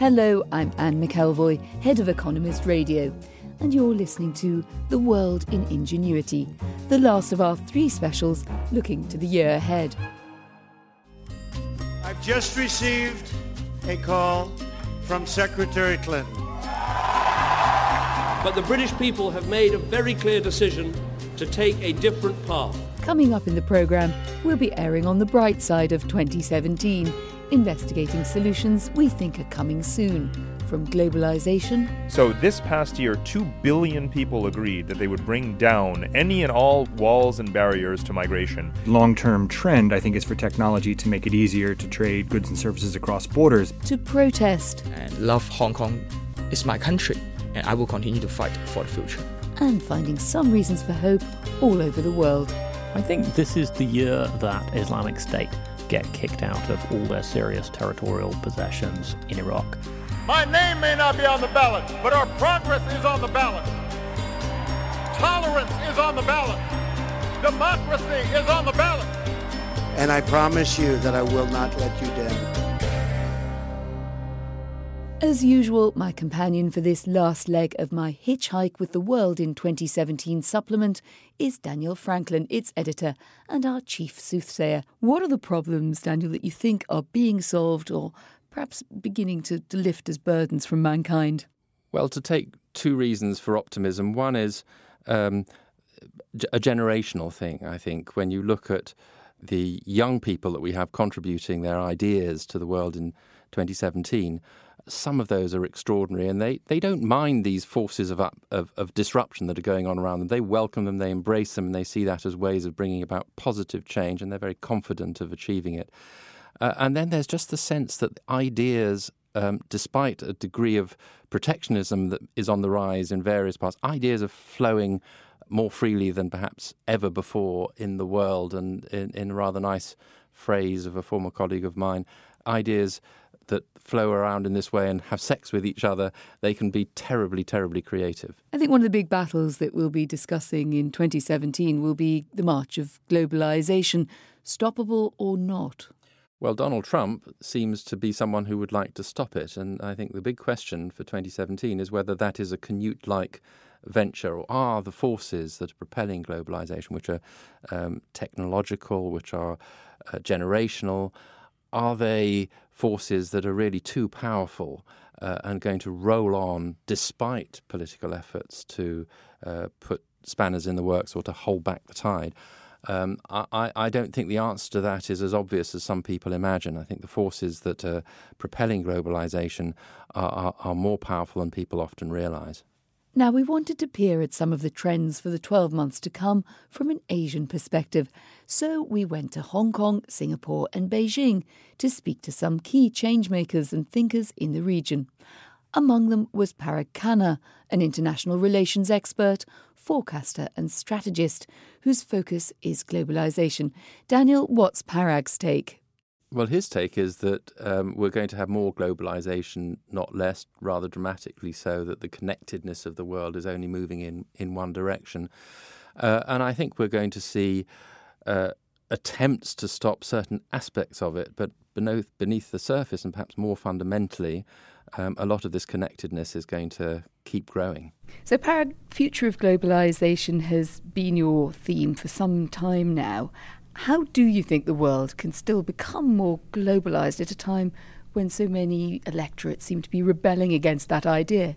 Hello, I'm Anne McElvoy, head of Economist Radio, and you're listening to The World in Ingenuity, the last of our three specials looking to the year ahead. I've just received a call from Secretary Clinton. But the British people have made a very clear decision to take a different path. Coming up in the programme, we'll be airing on the bright side of 2017 investigating solutions we think are coming soon. From globalization. So, this past year, 2 billion people agreed that they would bring down any and all walls and barriers to migration. Long term trend, I think, is for technology to make it easier to trade goods and services across borders. To protest. And love Hong Kong is my country, and I will continue to fight for the future. And finding some reasons for hope all over the world. I think this is the year that Islamic State get kicked out of all their serious territorial possessions in Iraq. My name may not be on the ballot, but our progress is on the ballot. Tolerance is on the ballot. Democracy is on the ballot. And I promise you that I will not let you down. As usual, my companion for this last leg of my Hitchhike with the World in 2017 supplement is Daniel Franklin, its editor and our chief soothsayer. What are the problems, Daniel, that you think are being solved or perhaps beginning to, to lift as burdens from mankind? Well, to take two reasons for optimism. One is um, a generational thing, I think. When you look at the young people that we have contributing their ideas to the world in 2017, some of those are extraordinary, and they, they don't mind these forces of, up, of, of disruption that are going on around them. They welcome them, they embrace them, and they see that as ways of bringing about positive change, and they're very confident of achieving it. Uh, and then there's just the sense that ideas, um, despite a degree of protectionism that is on the rise in various parts, ideas are flowing more freely than perhaps ever before in the world. And in, in a rather nice phrase of a former colleague of mine, ideas that flow around in this way and have sex with each other, they can be terribly, terribly creative. I think one of the big battles that we'll be discussing in 2017 will be the march of globalisation, stoppable or not. Well, Donald Trump seems to be someone who would like to stop it. And I think the big question for 2017 is whether that is a Canute like venture or are the forces that are propelling globalization, which are um, technological, which are uh, generational, are they forces that are really too powerful uh, and going to roll on despite political efforts to uh, put spanners in the works or to hold back the tide? Um, I, I, don't think the answer to that is as obvious as some people imagine. I think the forces that are propelling globalization are, are, are more powerful than people often realize. Now, we wanted to peer at some of the trends for the 12 months to come from an Asian perspective. So we went to Hong Kong, Singapore, and Beijing to speak to some key changemakers and thinkers in the region. Among them was Parag Khanna, an international relations expert, forecaster, and strategist whose focus is globalization. Daniel, what's Parag's take? Well, his take is that um, we're going to have more globalization, not less, rather dramatically so, that the connectedness of the world is only moving in, in one direction. Uh, and I think we're going to see uh, attempts to stop certain aspects of it, but beneath, beneath the surface and perhaps more fundamentally, um, a lot of this connectedness is going to keep growing. So, Parag, future of globalization has been your theme for some time now. How do you think the world can still become more globalised at a time when so many electorates seem to be rebelling against that idea?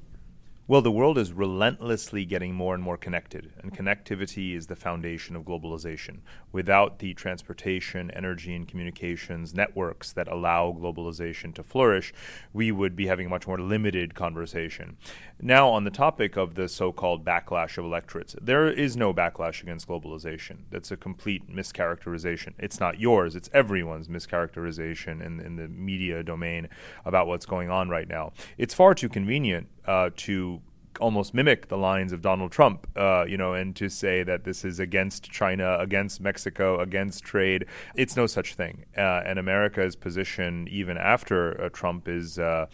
Well, the world is relentlessly getting more and more connected, and connectivity is the foundation of globalization. Without the transportation, energy, and communications networks that allow globalization to flourish, we would be having a much more limited conversation. Now, on the topic of the so called backlash of electorates, there is no backlash against globalization. That's a complete mischaracterization. It's not yours, it's everyone's mischaracterization in, in the media domain about what's going on right now. It's far too convenient uh, to almost mimic the lines of Donald Trump, uh, you know, and to say that this is against China, against Mexico, against trade. It's no such thing. Uh, and America's position, even after uh, Trump is uh,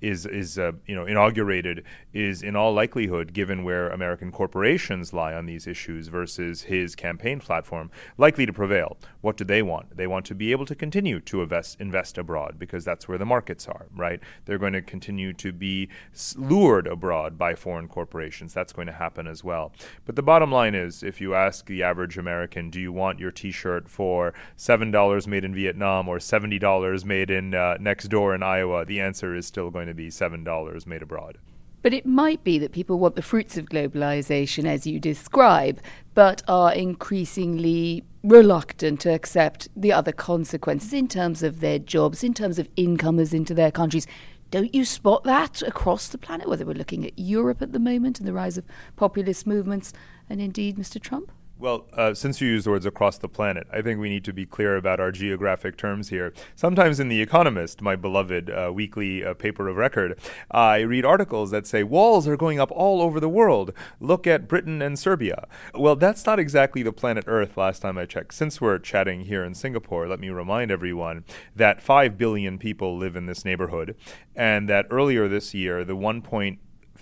is is uh, you know inaugurated is in all likelihood, given where American corporations lie on these issues versus his campaign platform, likely to prevail. What do they want? They want to be able to continue to invest invest abroad because that's where the markets are. Right? They're going to continue to be lured abroad by foreign corporations. That's going to happen as well. But the bottom line is, if you ask the average American, do you want your T-shirt for seven dollars made in Vietnam or seventy dollars made in uh, next door in Iowa? The answer is still going to be $7 made abroad. But it might be that people want the fruits of globalization as you describe, but are increasingly reluctant to accept the other consequences in terms of their jobs, in terms of incomers into their countries. Don't you spot that across the planet, whether we're looking at Europe at the moment and the rise of populist movements, and indeed Mr. Trump? Well, uh, since you use the words across the planet, I think we need to be clear about our geographic terms here. Sometimes in The Economist, my beloved uh, weekly uh, paper of record, I read articles that say walls are going up all over the world. Look at Britain and Serbia. Well, that's not exactly the planet Earth last time I checked. Since we're chatting here in Singapore, let me remind everyone that 5 billion people live in this neighborhood, and that earlier this year, the 1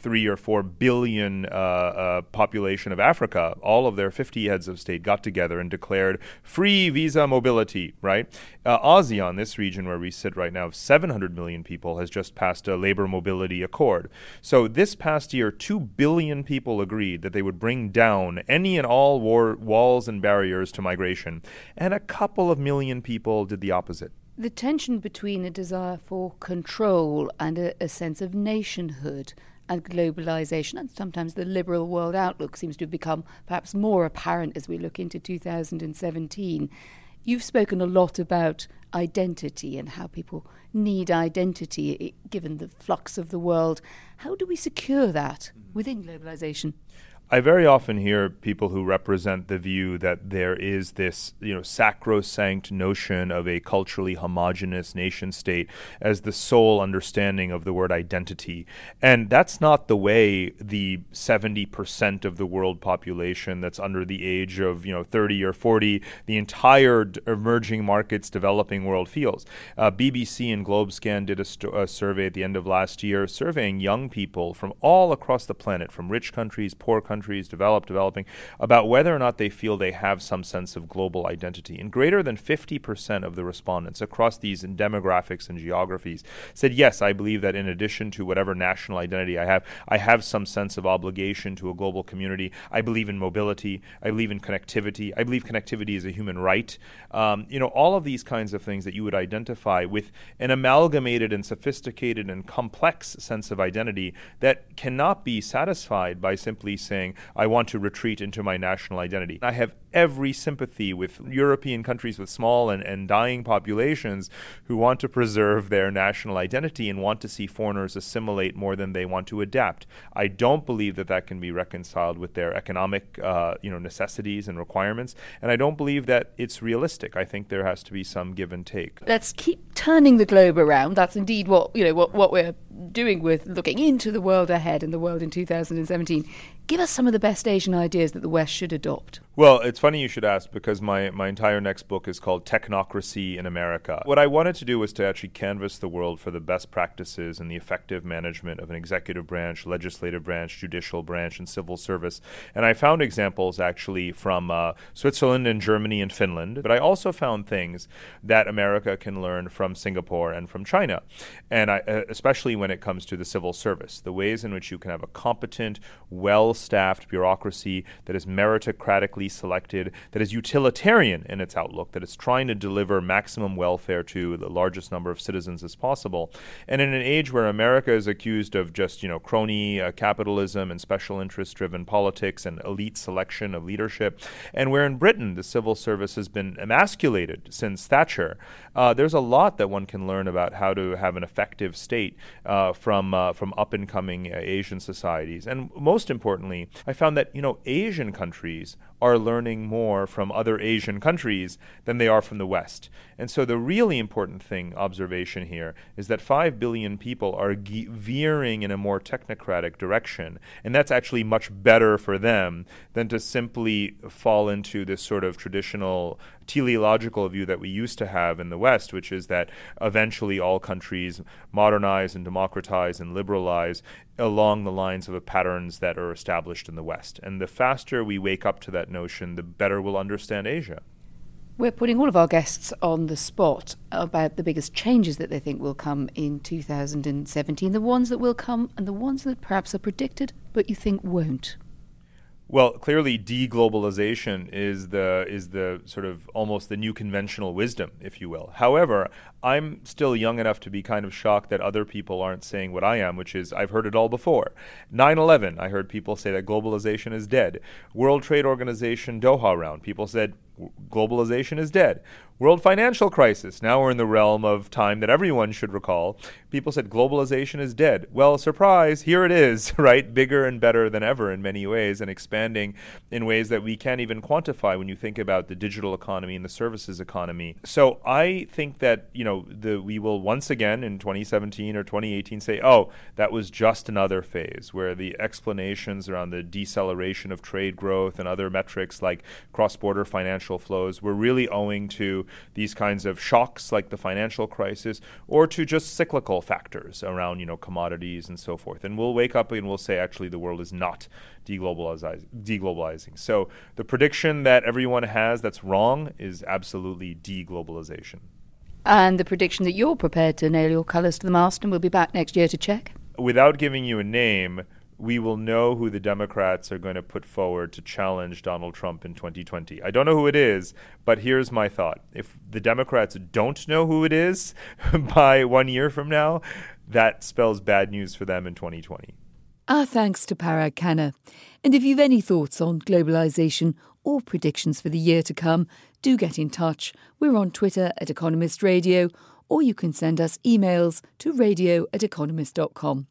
three or four billion uh, uh, population of Africa, all of their 50 heads of state got together and declared free visa mobility, right? Uh, ASEAN, this region where we sit right now, of 700 million people, has just passed a labor mobility accord. So this past year, 2 billion people agreed that they would bring down any and all war- walls and barriers to migration, and a couple of million people did the opposite the tension between a desire for control and a, a, sense of nationhood and globalization, and sometimes the liberal world outlook seems to have become perhaps more apparent as we look into 2017. You've spoken a lot about identity and how people need identity given the flux of the world. How do we secure that mm. within globalization? I very often hear people who represent the view that there is this, you know, sacrosanct notion of a culturally homogenous nation state as the sole understanding of the word identity. And that's not the way the 70% of the world population that's under the age of, you know, 30 or 40, the entire d- emerging markets developing world feels. Uh, BBC and Globescan did a, st- a survey at the end of last year surveying young people from all across the planet, from rich countries, poor countries, countries, developed, developing, about whether or not they feel they have some sense of global identity. And greater than 50% of the respondents across these demographics and geographies said, Yes, I believe that in addition to whatever national identity I have, I have some sense of obligation to a global community. I believe in mobility. I believe in connectivity. I believe connectivity is a human right. Um, you know, all of these kinds of things that you would identify with an amalgamated and sophisticated and complex sense of identity that cannot be satisfied by simply saying, I want to retreat into my national identity. I have every sympathy with European countries with small and, and dying populations who want to preserve their national identity and want to see foreigners assimilate more than they want to adapt. I don't believe that that can be reconciled with their economic uh, you know, necessities and requirements, and I don't believe that it's realistic. I think there has to be some give and take. Let's keep turning the globe around. That's indeed what you know what, what we're doing with looking into the world ahead and the world in 2017. Give us some of the best Asian ideas that the West should adopt. Well, it's funny you should ask because my, my entire next book is called Technocracy in America. What I wanted to do was to actually canvass the world for the best practices in the effective management of an executive branch, legislative branch, judicial branch, and civil service. And I found examples actually from uh, Switzerland and Germany and Finland, but I also found things that America can learn from Singapore and from China. And I, uh, especially when it comes to the civil service, the ways in which you can have a competent, well staffed bureaucracy that is meritocratically selected, that is utilitarian in its outlook, that is trying to deliver maximum welfare to the largest number of citizens as possible. And in an age where America is accused of just, you know, crony uh, capitalism and special interest driven politics and elite selection of leadership, and where in Britain the civil service has been emasculated since Thatcher, uh, there's a lot that one can learn about how to have an effective state uh, from uh, from up and coming uh, Asian societies. And most importantly, I found that you know Asian countries are learning more from other Asian countries than they are from the West. And so the really important thing, observation here, is that 5 billion people are ge- veering in a more technocratic direction. And that's actually much better for them than to simply fall into this sort of traditional teleological view that we used to have in the West, which is that eventually all countries modernize and democratize and liberalize along the lines of the patterns that are established in the West. And the faster we wake up to that notion, the better we'll understand Asia. We're putting all of our guests on the spot about the biggest changes that they think will come in 2017, the ones that will come and the ones that perhaps are predicted but you think won't. Well, clearly, deglobalization is the is the sort of almost the new conventional wisdom, if you will. However, I'm still young enough to be kind of shocked that other people aren't saying what I am, which is I've heard it all before. 9/11, I heard people say that globalization is dead. World Trade Organization Doha round, people said globalization is dead. World financial crisis. Now we're in the realm of time that everyone should recall. People said globalization is dead. Well, surprise, here it is, right? Bigger and better than ever in many ways and expanding in ways that we can't even quantify when you think about the digital economy and the services economy. So I think that, you know, the we will once again in 2017 or 2018 say, "Oh, that was just another phase where the explanations around the deceleration of trade growth and other metrics like cross-border financial flows were really owing to these kinds of shocks like the financial crisis or to just cyclical factors around, you know, commodities and so forth. And we'll wake up and we'll say actually the world is not deglobalizing. deglobalizing. So the prediction that everyone has that's wrong is absolutely deglobalization. And the prediction that you're prepared to nail your colours to the mast and we'll be back next year to check? Without giving you a name, we will know who the Democrats are going to put forward to challenge Donald Trump in 2020. I don't know who it is, but here's my thought. If the Democrats don't know who it is by one year from now, that spells bad news for them in 2020. Our ah, thanks to Parag Khanna. And if you've any thoughts on globalisation or predictions for the year to come, do get in touch. We're on Twitter at Economist Radio, or you can send us emails to radio at economist.com.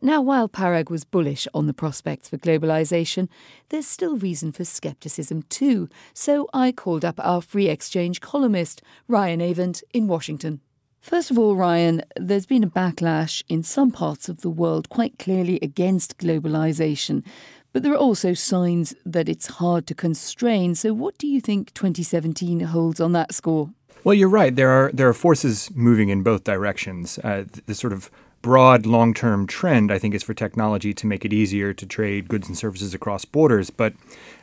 Now, while Parag was bullish on the prospects for globalisation, there's still reason for scepticism too. So I called up our free exchange columnist, Ryan Avent, in Washington. First of all, Ryan, there's been a backlash in some parts of the world quite clearly against globalisation. But there are also signs that it's hard to constrain. So, what do you think 2017 holds on that score? Well, you're right. There are there are forces moving in both directions. Uh, the, the sort of broad long term trend, I think, is for technology to make it easier to trade goods and services across borders. But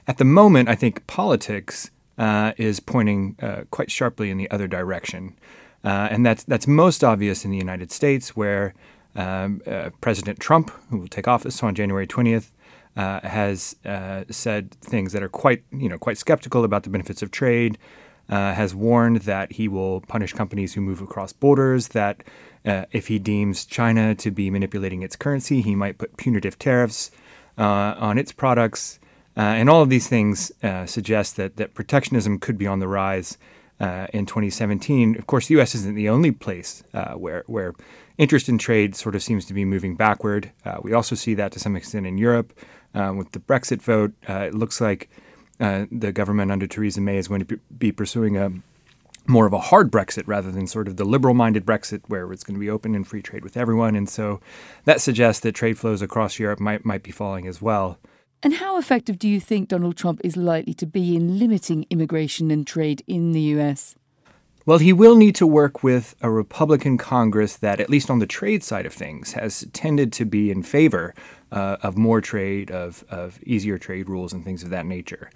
at the moment, I think politics uh, is pointing uh, quite sharply in the other direction. Uh, and that's, that's most obvious in the United States, where um, uh, President Trump, who will take office on January 20th, uh, has uh, said things that are quite, you know, quite skeptical about the benefits of trade. has warned that he will punish companies who move across borders. That uh, if he deems China to be manipulating its currency, he might put punitive tariffs uh, on its products. Uh, and all of these things uh, suggest that, that protectionism could be on the rise uh, in 2017. Of course, the U.S. isn't the only place uh, where, where interest in trade sort of seems to be moving backward. we also see that to some extent in Europe with the Brexit vote. it looks like the government under Theresa May is going to be pursuing a more of a hard Brexit rather than sort of the liberal minded Brexit where it's going to be open and free trade with everyone. And so that suggests that trade flows across Europe might, might be falling as well. And how effective do you think Donald Trump is likely to be in limiting immigration and trade in the US? Well, he will need to work with a Republican Congress that, at least on the trade side of things, has tended to be in favor uh, of more trade, of, of easier trade rules, and things of that nature.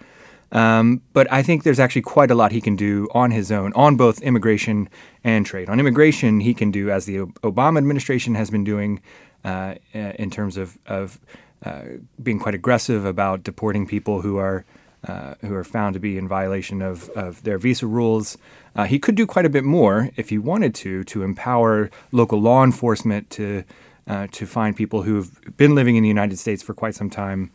Um, but I think there's actually quite a lot he can do on his own on both immigration and trade. On immigration, he can do as the Obama administration has been doing uh, in terms of, of uh, being quite aggressive about deporting people who are uh, who are found to be in violation of, of their visa rules. Uh, he could do quite a bit more if he wanted to, to empower local law enforcement to, uh, to find people who've been living in the United States for quite some time.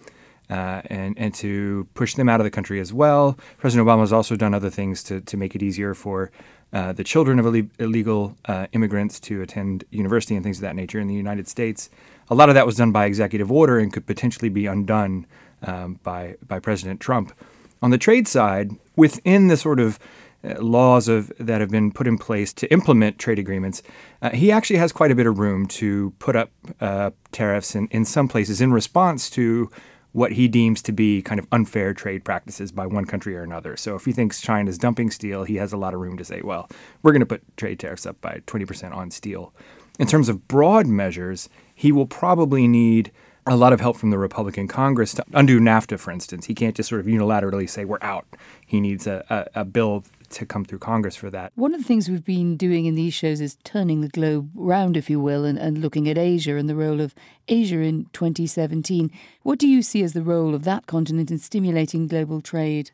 Uh, and and to push them out of the country as well. President Obama has also done other things to to make it easier for uh, the children of Ill- illegal uh, immigrants to attend university and things of that nature in the United States. A lot of that was done by executive order and could potentially be undone um, by by President Trump. On the trade side, within the sort of uh, laws of that have been put in place to implement trade agreements, uh, he actually has quite a bit of room to put up uh, tariffs in, in some places in response to what he deems to be kind of unfair trade practices by one country or another. So if he thinks China's dumping steel, he has a lot of room to say, well, we're going to put trade tariffs up by 20% on steel. In terms of broad measures, he will probably need a lot of help from the Republican Congress to undo NAFTA, for instance. He can't just sort of unilaterally say, we're out. He needs a, a, a bill to come through Congress for that. One of the things we've been doing in these shows is turning the globe round, if you will, and, and looking at Asia and the role of Asia in 2017. What do you see as the role of that continent in stimulating global trade?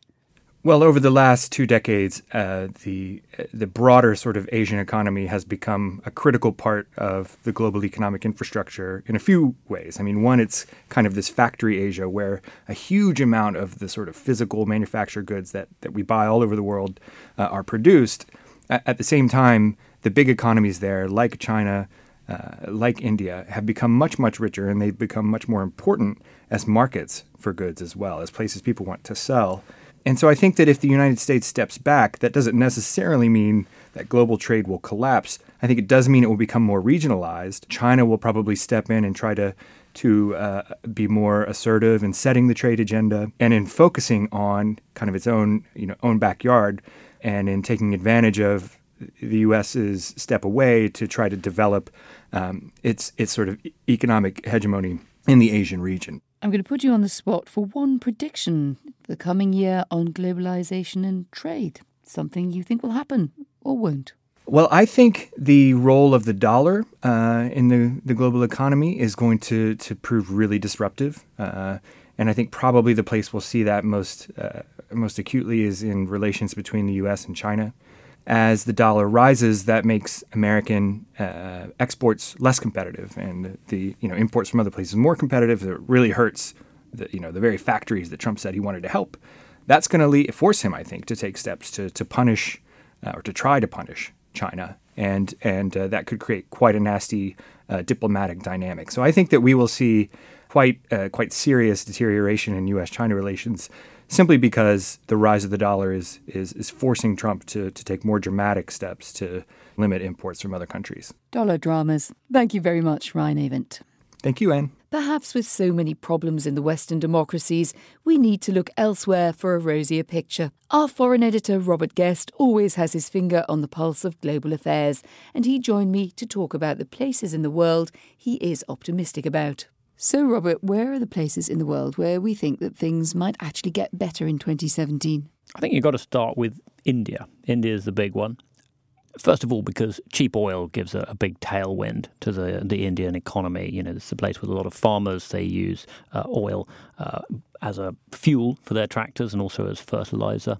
Well, over the last two decades, uh, the the broader sort of Asian economy has become a critical part of the global economic infrastructure in a few ways. I mean, one, it's kind of this factory Asia where a huge amount of the sort of physical manufactured goods that, that we buy all over the world uh, are produced. At, at, the same time, the big economies there, like China, uh, like India, have become much, much richer and they've become much more important as markets for goods as well, as places people want to sell. And so I think that if the United States steps back, that doesn't necessarily mean that global trade will collapse. I think it does mean it will become more regionalized. China will probably step in and try to to uh, be more assertive in setting the trade agenda and in focusing on kind of its own you know own backyard and in taking advantage of the U.S.'s step away to try to develop um, its its sort of economic hegemony in the Asian region. I'm going to put you on the spot for one prediction the coming year on globalization and trade. Something you think will happen or won't? Well, I think the role of the dollar uh, in the, the global economy is going to, to prove really disruptive. Uh, and I think probably the place we'll see that most, uh, most acutely is in relations between the U.S. and China as the dollar rises, that makes American uh, exports less competitive, and the you know imports from other places more competitive. It really hurts the you know the very factories that Trump said he wanted to help. That's going to force him, I think, to take steps to to punish uh, or to try to punish China, and and uh, that could create quite a nasty uh, diplomatic dynamic. So I think that we will see quite uh, quite serious deterioration in U.S.-China relations simply because the rise of the dollar is is, is forcing Trump to, to take more dramatic steps to limit imports from other countries. Dollar dramas. Thank you very much, Ryan Avent. Thank you, Anne. Perhaps with so many problems in the Western democracies, we need to look elsewhere for a rosier picture. Our foreign editor, Robert Guest, always has his finger on the pulse of global affairs, and he joined me to talk about the places in the world he is optimistic about. So, Robert, where are the places in the world where we think that things might actually get better in 2017? I think you've got to start with India. India is the big one. First of all, because cheap oil gives a, a, big tailwind to the the Indian economy. You know, it's a place with a lot of farmers. They use uh, oil uh, as a fuel for their tractors and also as fertilizer.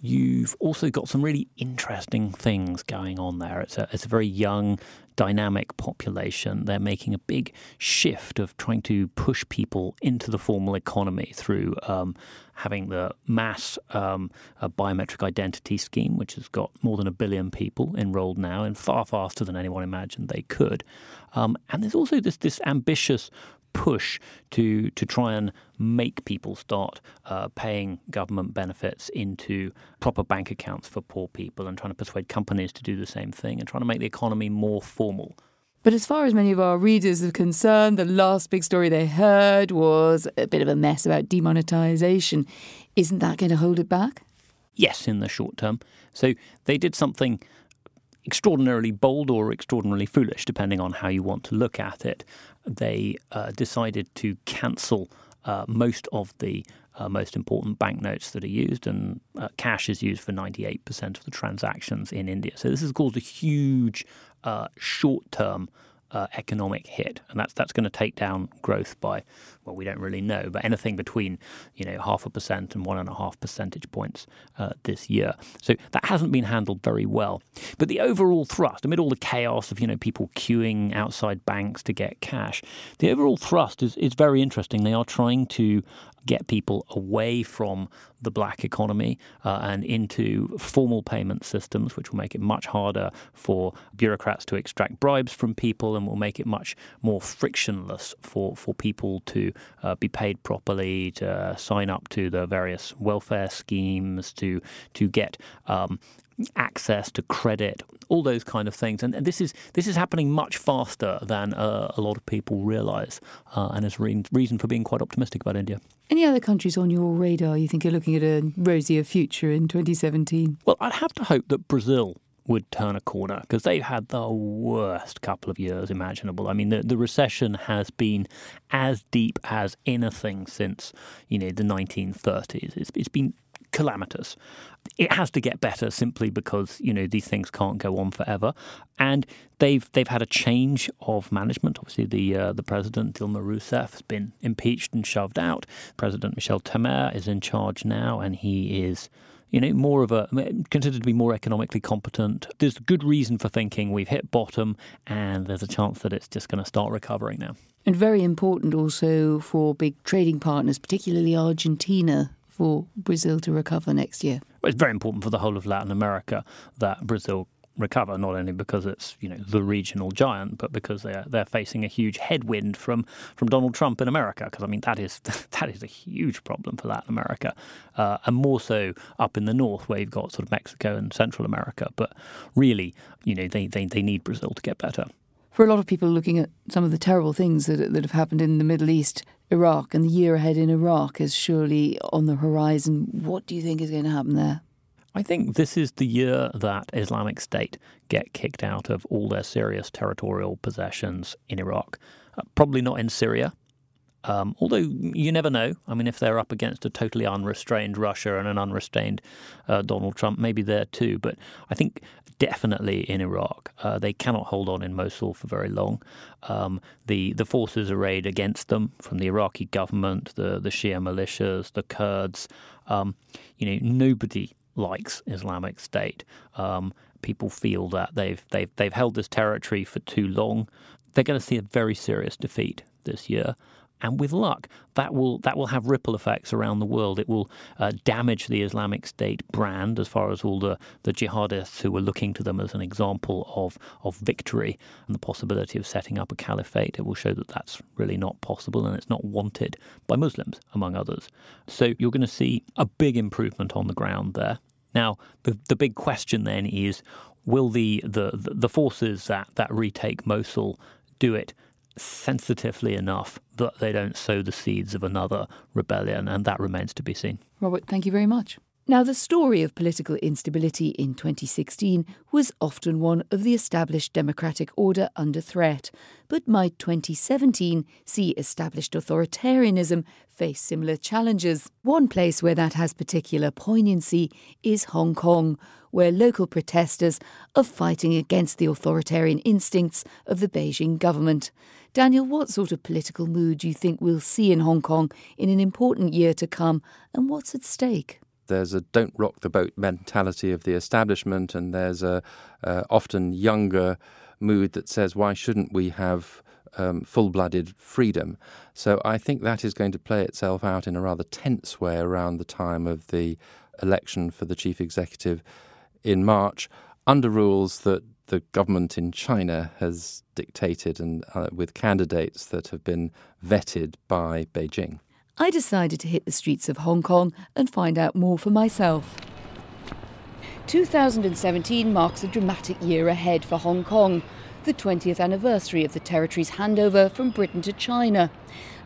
You've also got some really interesting things going on there. It's a, it's a very young, dynamic population. They're making a big shift of trying to push people into the formal economy through um, having the mass um, biometric identity scheme, which has got more than a billion people enrolled now, and far faster than anyone imagined they could. Um, and there's also this this ambitious push to to try and make people start uh, paying government benefits into proper bank accounts for poor people and trying to persuade companies to do the same thing and trying to make the economy more formal. But as far as many of our readers are concerned, the last big story they heard was a bit of a mess about demonetization. Isn't that going to hold it back? Yes, in the short term. So they did something extraordinarily bold or extraordinarily foolish, depending on how you want to look at it they uh, decided to cancel uh, most of the uh, most important banknotes that are used, and uh, cash is used for 98% of the transactions in India. So this has caused a huge uh, short term uh, economic hit, and that's that's going to take down growth by well, we don't really know, but anything between you know half a percent and one and a half percentage points uh, this year. So that hasn't been handled very well. But the overall thrust, amid all the chaos of you know people queuing outside banks to get cash, the overall thrust is is very interesting. They are trying to get people away from the black economy uh, and into formal payment systems, which will make it much harder for bureaucrats to extract bribes from people and will make it much more frictionless for, for people to uh, be paid properly, to uh, sign up to the various welfare schemes, to to get um, access to credit, all those kind of things. And, and this is this is happening much faster than uh, a lot of people realise, uh, and is re- reason for being quite optimistic about India. Any other countries on your radar you think are looking at a rosier future in 2017? Well, I'd have to hope that Brazil would turn a corner because they've had the worst couple of years imaginable. I mean, the, the recession has been as deep as anything since, you know, the 1930s. It's, it's been calamitous. It has to get better simply because you know these things can't go on forever, and they've they've had a change of management. Obviously, the uh, the president Dilma Rousseff has been impeached and shoved out. President Michel Temer is in charge now, and he is you know, more of a considered to be more economically competent. There's good reason for thinking we've hit bottom, and there's a chance that it's just going to start recovering now. And very important also for big trading partners, particularly Argentina, for Brazil to recover next year? Well, it's very important for the whole of Latin America that Brazil recover, not only because it's you know the regional giant, but because they're they're facing a huge headwind from from Donald Trump in America. Because I mean that is that is a huge problem for Latin America, uh, and more so up in the north where you've got sort of Mexico and Central America. But really, you know they they, they need Brazil to get better for a lot of people looking at some of the terrible things that, that have happened in the Middle East, Iraq, and the year ahead in Iraq is surely on the horizon. What do you think is going to happen there? I think this is the year that Islamic State get kicked out of all their serious territorial possessions in Iraq. Uh, probably not in Syria, um, although you never know. I mean, if they're up against a totally unrestrained Russia and an unrestrained uh, Donald Trump, maybe there too. But I think definitely in Iraq, uh, they cannot hold on in Mosul for very long. Um, the the forces arrayed against them from the Iraqi government, the the Shia militias, the Kurds. Um, you know, nobody likes Islamic State. Um, people feel that they've they've they've held this territory for too long. They're going to see a very serious defeat this year and with luck, that will that will have ripple effects around the world. It will uh, damage the Islamic State brand as far as all the, the jihadists who were looking to them as an example of of victory and the possibility of setting up a caliphate. It will show that that's really not possible and it's not wanted by Muslims, among others. So you're going to see a big improvement on the ground there. Now, the the big question then is, will the the the forces that that retake Mosul do it sensitively enough that they don't sow the seeds of another rebellion, and that remains to be seen. Robert, thank you very much. Now, the story of political instability in 2016 was often one of the established democratic order under threat. But might 2017 see established authoritarianism face similar challenges? One place where that has particular poignancy is Hong Kong, where local protesters are fighting against the authoritarian instincts of the Beijing government. Daniel, what sort of political mood do you think we'll see in Hong Kong in an important year to come, and what's at stake? There's a don't rock the boat mentality of the establishment, and there's a uh, often younger mood that says, why shouldn't we have um, full blooded freedom? So I think that is going to play itself out in a rather tense way around the time of the election for the chief executive in March, under rules that the government in China has dictated and uh, with candidates that have been vetted by Beijing. I decided to hit the streets of Hong Kong and find out more for myself. 2017 marks a dramatic year ahead for Hong Kong, the 20th anniversary of the territory's handover from Britain to China,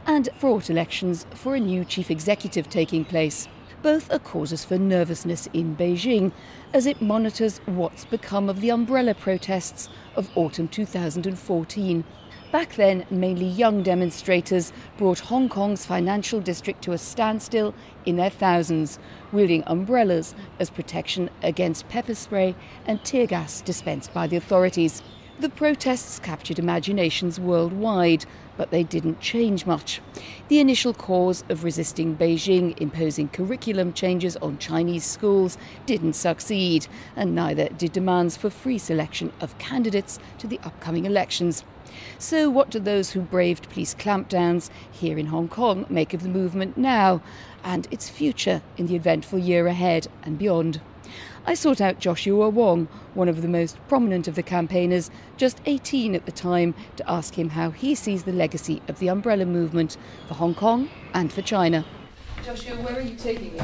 and fraught elections for a new chief executive taking place. Both are causes for nervousness in Beijing as it monitors what's become of the umbrella protests of autumn 2014. Back then, mainly young demonstrators brought Hong Kong's financial district to a standstill in their thousands, wielding umbrellas as protection against pepper spray and tear gas dispensed by the authorities. The protests captured imaginations worldwide, but they didn't change much. The initial cause of resisting Beijing imposing curriculum changes on Chinese schools didn't succeed, and neither did demands for free selection of candidates to the upcoming elections. So, what do those who braved police clampdowns here in Hong Kong make of the movement now and its future in the eventful year ahead and beyond? I sought out Joshua Wong, one of the most prominent of the campaigners, just 18 at the time, to ask him how he sees the legacy of the umbrella movement for Hong Kong and for China. Joshua, where are you taking me?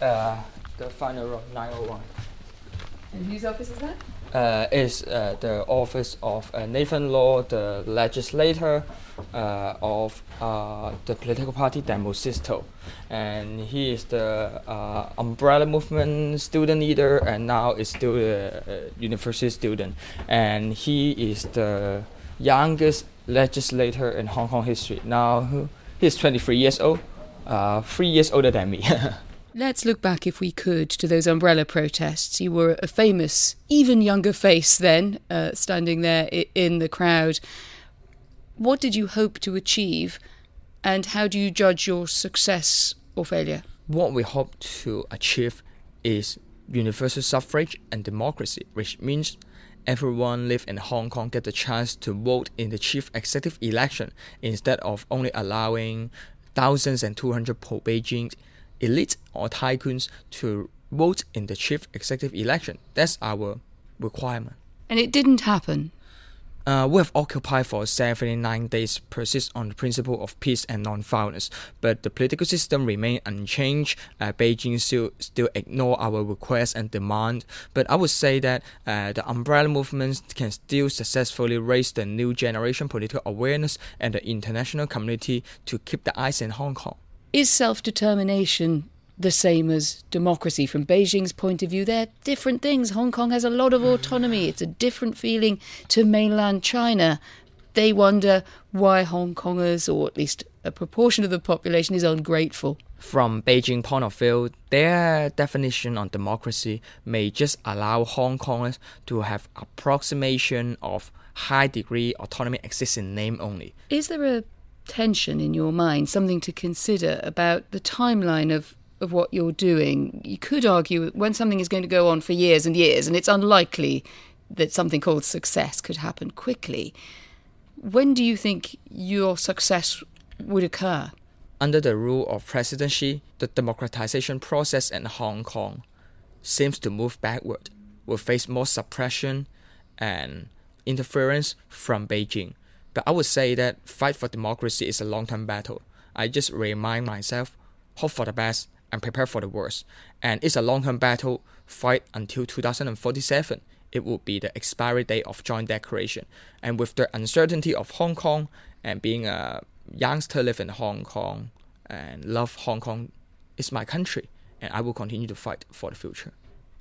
Uh, the final row, 901. And whose office is that? Uh, is uh, the office of uh, Nathan Law, the legislator uh, of uh, the political party Demosisto. And he is the uh, umbrella movement student leader and now is still a university student. And he is the youngest legislator in Hong Kong history. Now he's 23 years old, three years older than me. Let's look back, if we could, to those umbrella protests. You were a famous, even younger face then, uh, standing there in the crowd. What did you hope to achieve, and how do you judge your success or failure? What we hope to achieve is universal suffrage and democracy, which means everyone live in Hong Kong get the chance to vote in the chief executive election instead of only allowing thousands and two hundred pro Beijing elite or tycoons to vote in the chief executive election. That's our requirement. And it didn't happen. Uh, we have occupied for 79 days, persist on the principle of peace and non-violence, but the political system remain unchanged. Uh, Beijing still still ignore our requests and demand. But I would say that uh, the umbrella movements can still successfully raise the new generation political awareness and the international community to keep the eyes in Hong Kong. Is self determination the same as democracy from Beijing's point of view? They're different things. Hong Kong has a lot of autonomy, it's a different feeling to mainland China. They wonder why Hong Kongers, or at least a proportion of the population, is ungrateful. From Beijing point of view, their definition on democracy may just allow Hong Kongers to have approximation of high degree autonomy exists in name only. Is there a tension in your mind, something to consider about the timeline of, of what you're doing. You could argue when something is going to go on for years and years, and it's unlikely that something called success could happen quickly. When do you think your success would occur? Under the rule of presidency, the democratization process in Hong Kong seems to move backward. Will face more suppression and interference from Beijing. But I would say that fight for democracy is a long term battle. I just remind myself, hope for the best and prepare for the worst. And it's a long term battle, fight until 2047. It will be the expiry date of joint declaration. And with the uncertainty of Hong Kong and being a youngster live in Hong Kong and love Hong Kong is my country and I will continue to fight for the future.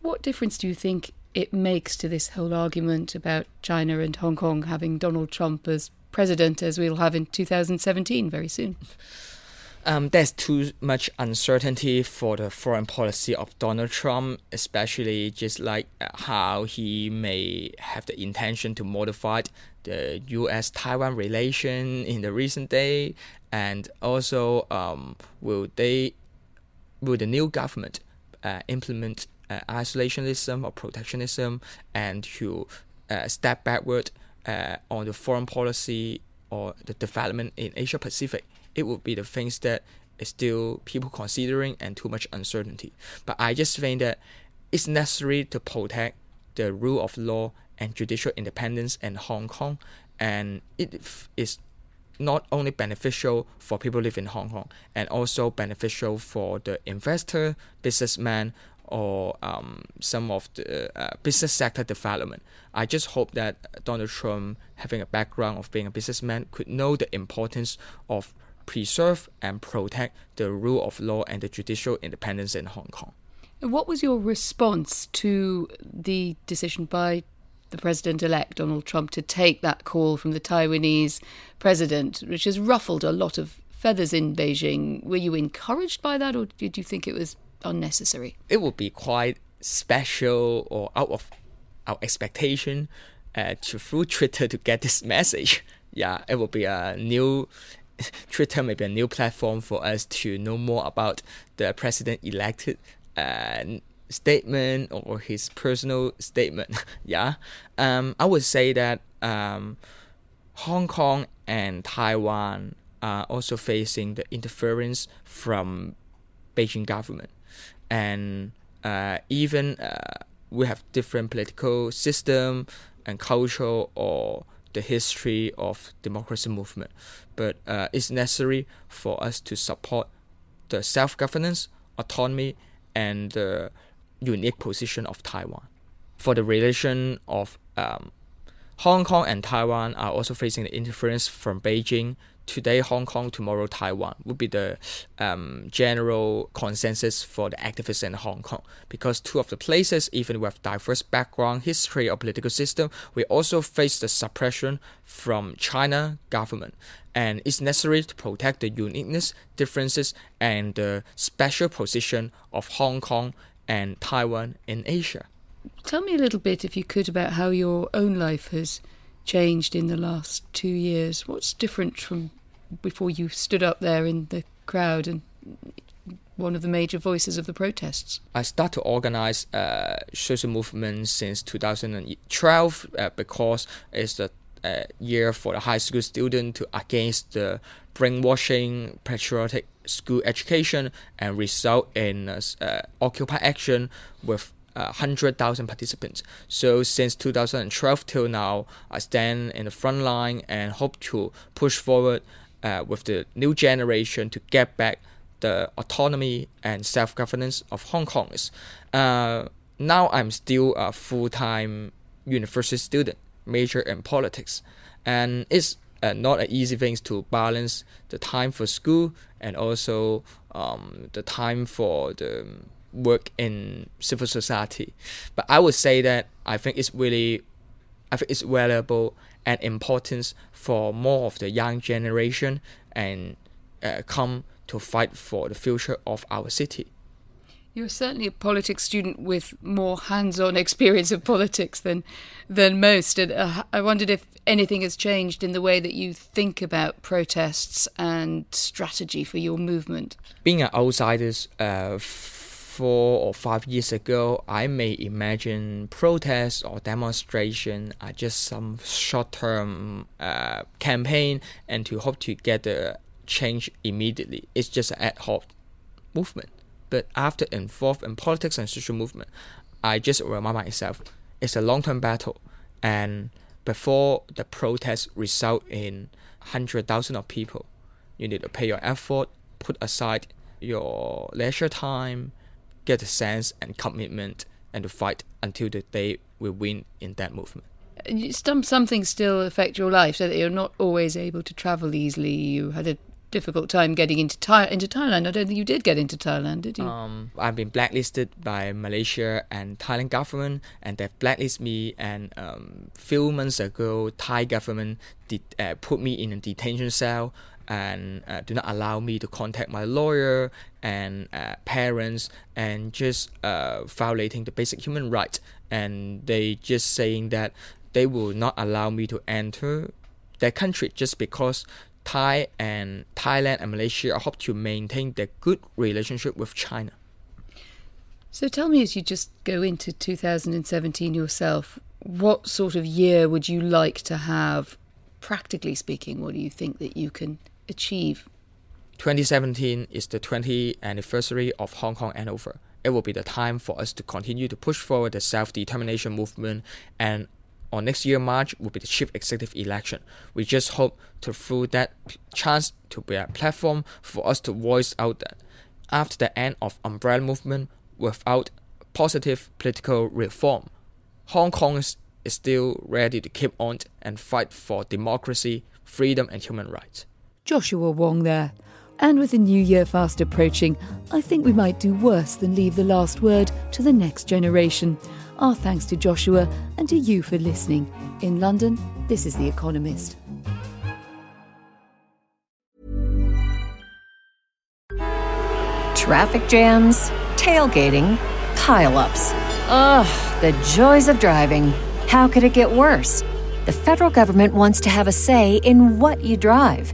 What difference do you think it makes to this whole argument about China and Hong Kong having Donald Trump as president as we'll have in 2017 very soon? Um, there's too much uncertainty for the foreign policy of Donald Trump, especially just like uh, how he may have the intention to modify the U.S.-Taiwan relation in the recent day, and also um, will they will the new government uh, implement uh, isolationism or protectionism and to uh, step backward uh, on the foreign policy or the development in Asia Pacific, it would be the things that is still people considering and too much uncertainty. But I just think that it's necessary to protect the rule of law and judicial independence in Hong Kong, and it is not only beneficial for people live in Hong Kong and also beneficial for the investor, businessman or um, some of the uh, business sector development. I just hope that Donald Trump, having a background of being a businessman, could know the importance of preserve and protect the rule of law and the judicial independence in Hong Kong. What was your response to the decision by the president elect, Donald Trump, to take that call from the Taiwanese president, which has ruffled a lot of feathers in Beijing? Were you encouraged by that, or did you think it was unnecessary? It would be quite special or out of our expectation uh, to through Twitter to get this message. Yeah, it would be a new Twitter may be a new platform for us to know more about the president elected uh, statement or his personal statement. yeah, um, I would say that um, Hong Kong and Taiwan are also facing the interference from Beijing government, and uh, even uh, we have different political system and culture or the history of democracy movement, but uh, it's necessary for us to support the self-governance, autonomy, and the unique position of Taiwan. For the relation of um, Hong Kong and Taiwan are also facing the interference from Beijing today Hong Kong, tomorrow Taiwan would be the um, general consensus for the activists in Hong Kong. Because two of the places, even with diverse background, history, or political system, we also face the suppression from China government. And it's necessary to protect the uniqueness, differences, and the special position of Hong Kong and Taiwan in Asia. Tell me a little bit, if you could, about how your own life has changed in the last two years? What's different from before you stood up there in the crowd and one of the major voices of the protests? I started to organize uh, social movements since 2012 uh, because it's the uh, year for the high school student to against the brainwashing patriotic school education and result in uh, occupy action with uh, 100,000 participants. So since 2012 till now, I stand in the front line and hope to push forward uh, with the new generation to get back the autonomy and self-governance of Hong Kongers. Uh, now I'm still a full-time university student, major in politics, and it's uh, not an easy thing to balance the time for school and also um, the time for the work in civil society. But I would say that I think it's really, I think it's valuable and importance for more of the young generation and uh, come to fight for the future of our city. You're certainly a politics student with more hands-on experience of politics than than most. And uh, I wondered if anything has changed in the way that you think about protests and strategy for your movement. Being an outsider, uh, four or five years ago, I may imagine protests or demonstration are just some short-term uh, campaign and to hope to get the change immediately. It's just an ad hoc movement. But after involved in politics and social movement, I just remind myself it's a long-term battle, and before the protests result in hundred thousand of people, you need to pay your effort, put aside your leisure time, get a sense and commitment and to fight until the day we win in that movement. Some some things still affect your life, so that you're not always able to travel easily. You had a difficult time getting into Thai- into Thailand. I don't think you did get into Thailand, did you? Um, I've been blacklisted by Malaysia and Thailand government, and they've blacklisted me. And um, few months ago, Thai government did uh, put me in a detention cell and uh, do not allow me to contact my lawyer and uh, parents and just uh, violating the basic human rights and they just saying that they will not allow me to enter their country just because Thai and Thailand and Malaysia hope to maintain their good relationship with China. So tell me as you just go into 2017 yourself, what sort of year would you like to have practically speaking? What do you think that you can achieve? 2017 is the 20th anniversary of Hong Kong handover. It will be the time for us to continue to push forward the self-determination movement and on next year March will be the chief executive election. We just hope to through that chance to be a platform for us to voice out that after the end of umbrella movement without positive political reform, Hong Kong is still ready to keep on and fight for democracy, freedom and human rights. Joshua Wong there. And with the new year fast approaching, I think we might do worse than leave the last word to the next generation. Our thanks to Joshua and to you for listening. In London, this is The Economist. Traffic jams, tailgating, pileups. Ugh, the joys of driving. How could it get worse? the federal government wants to have a say in what you drive.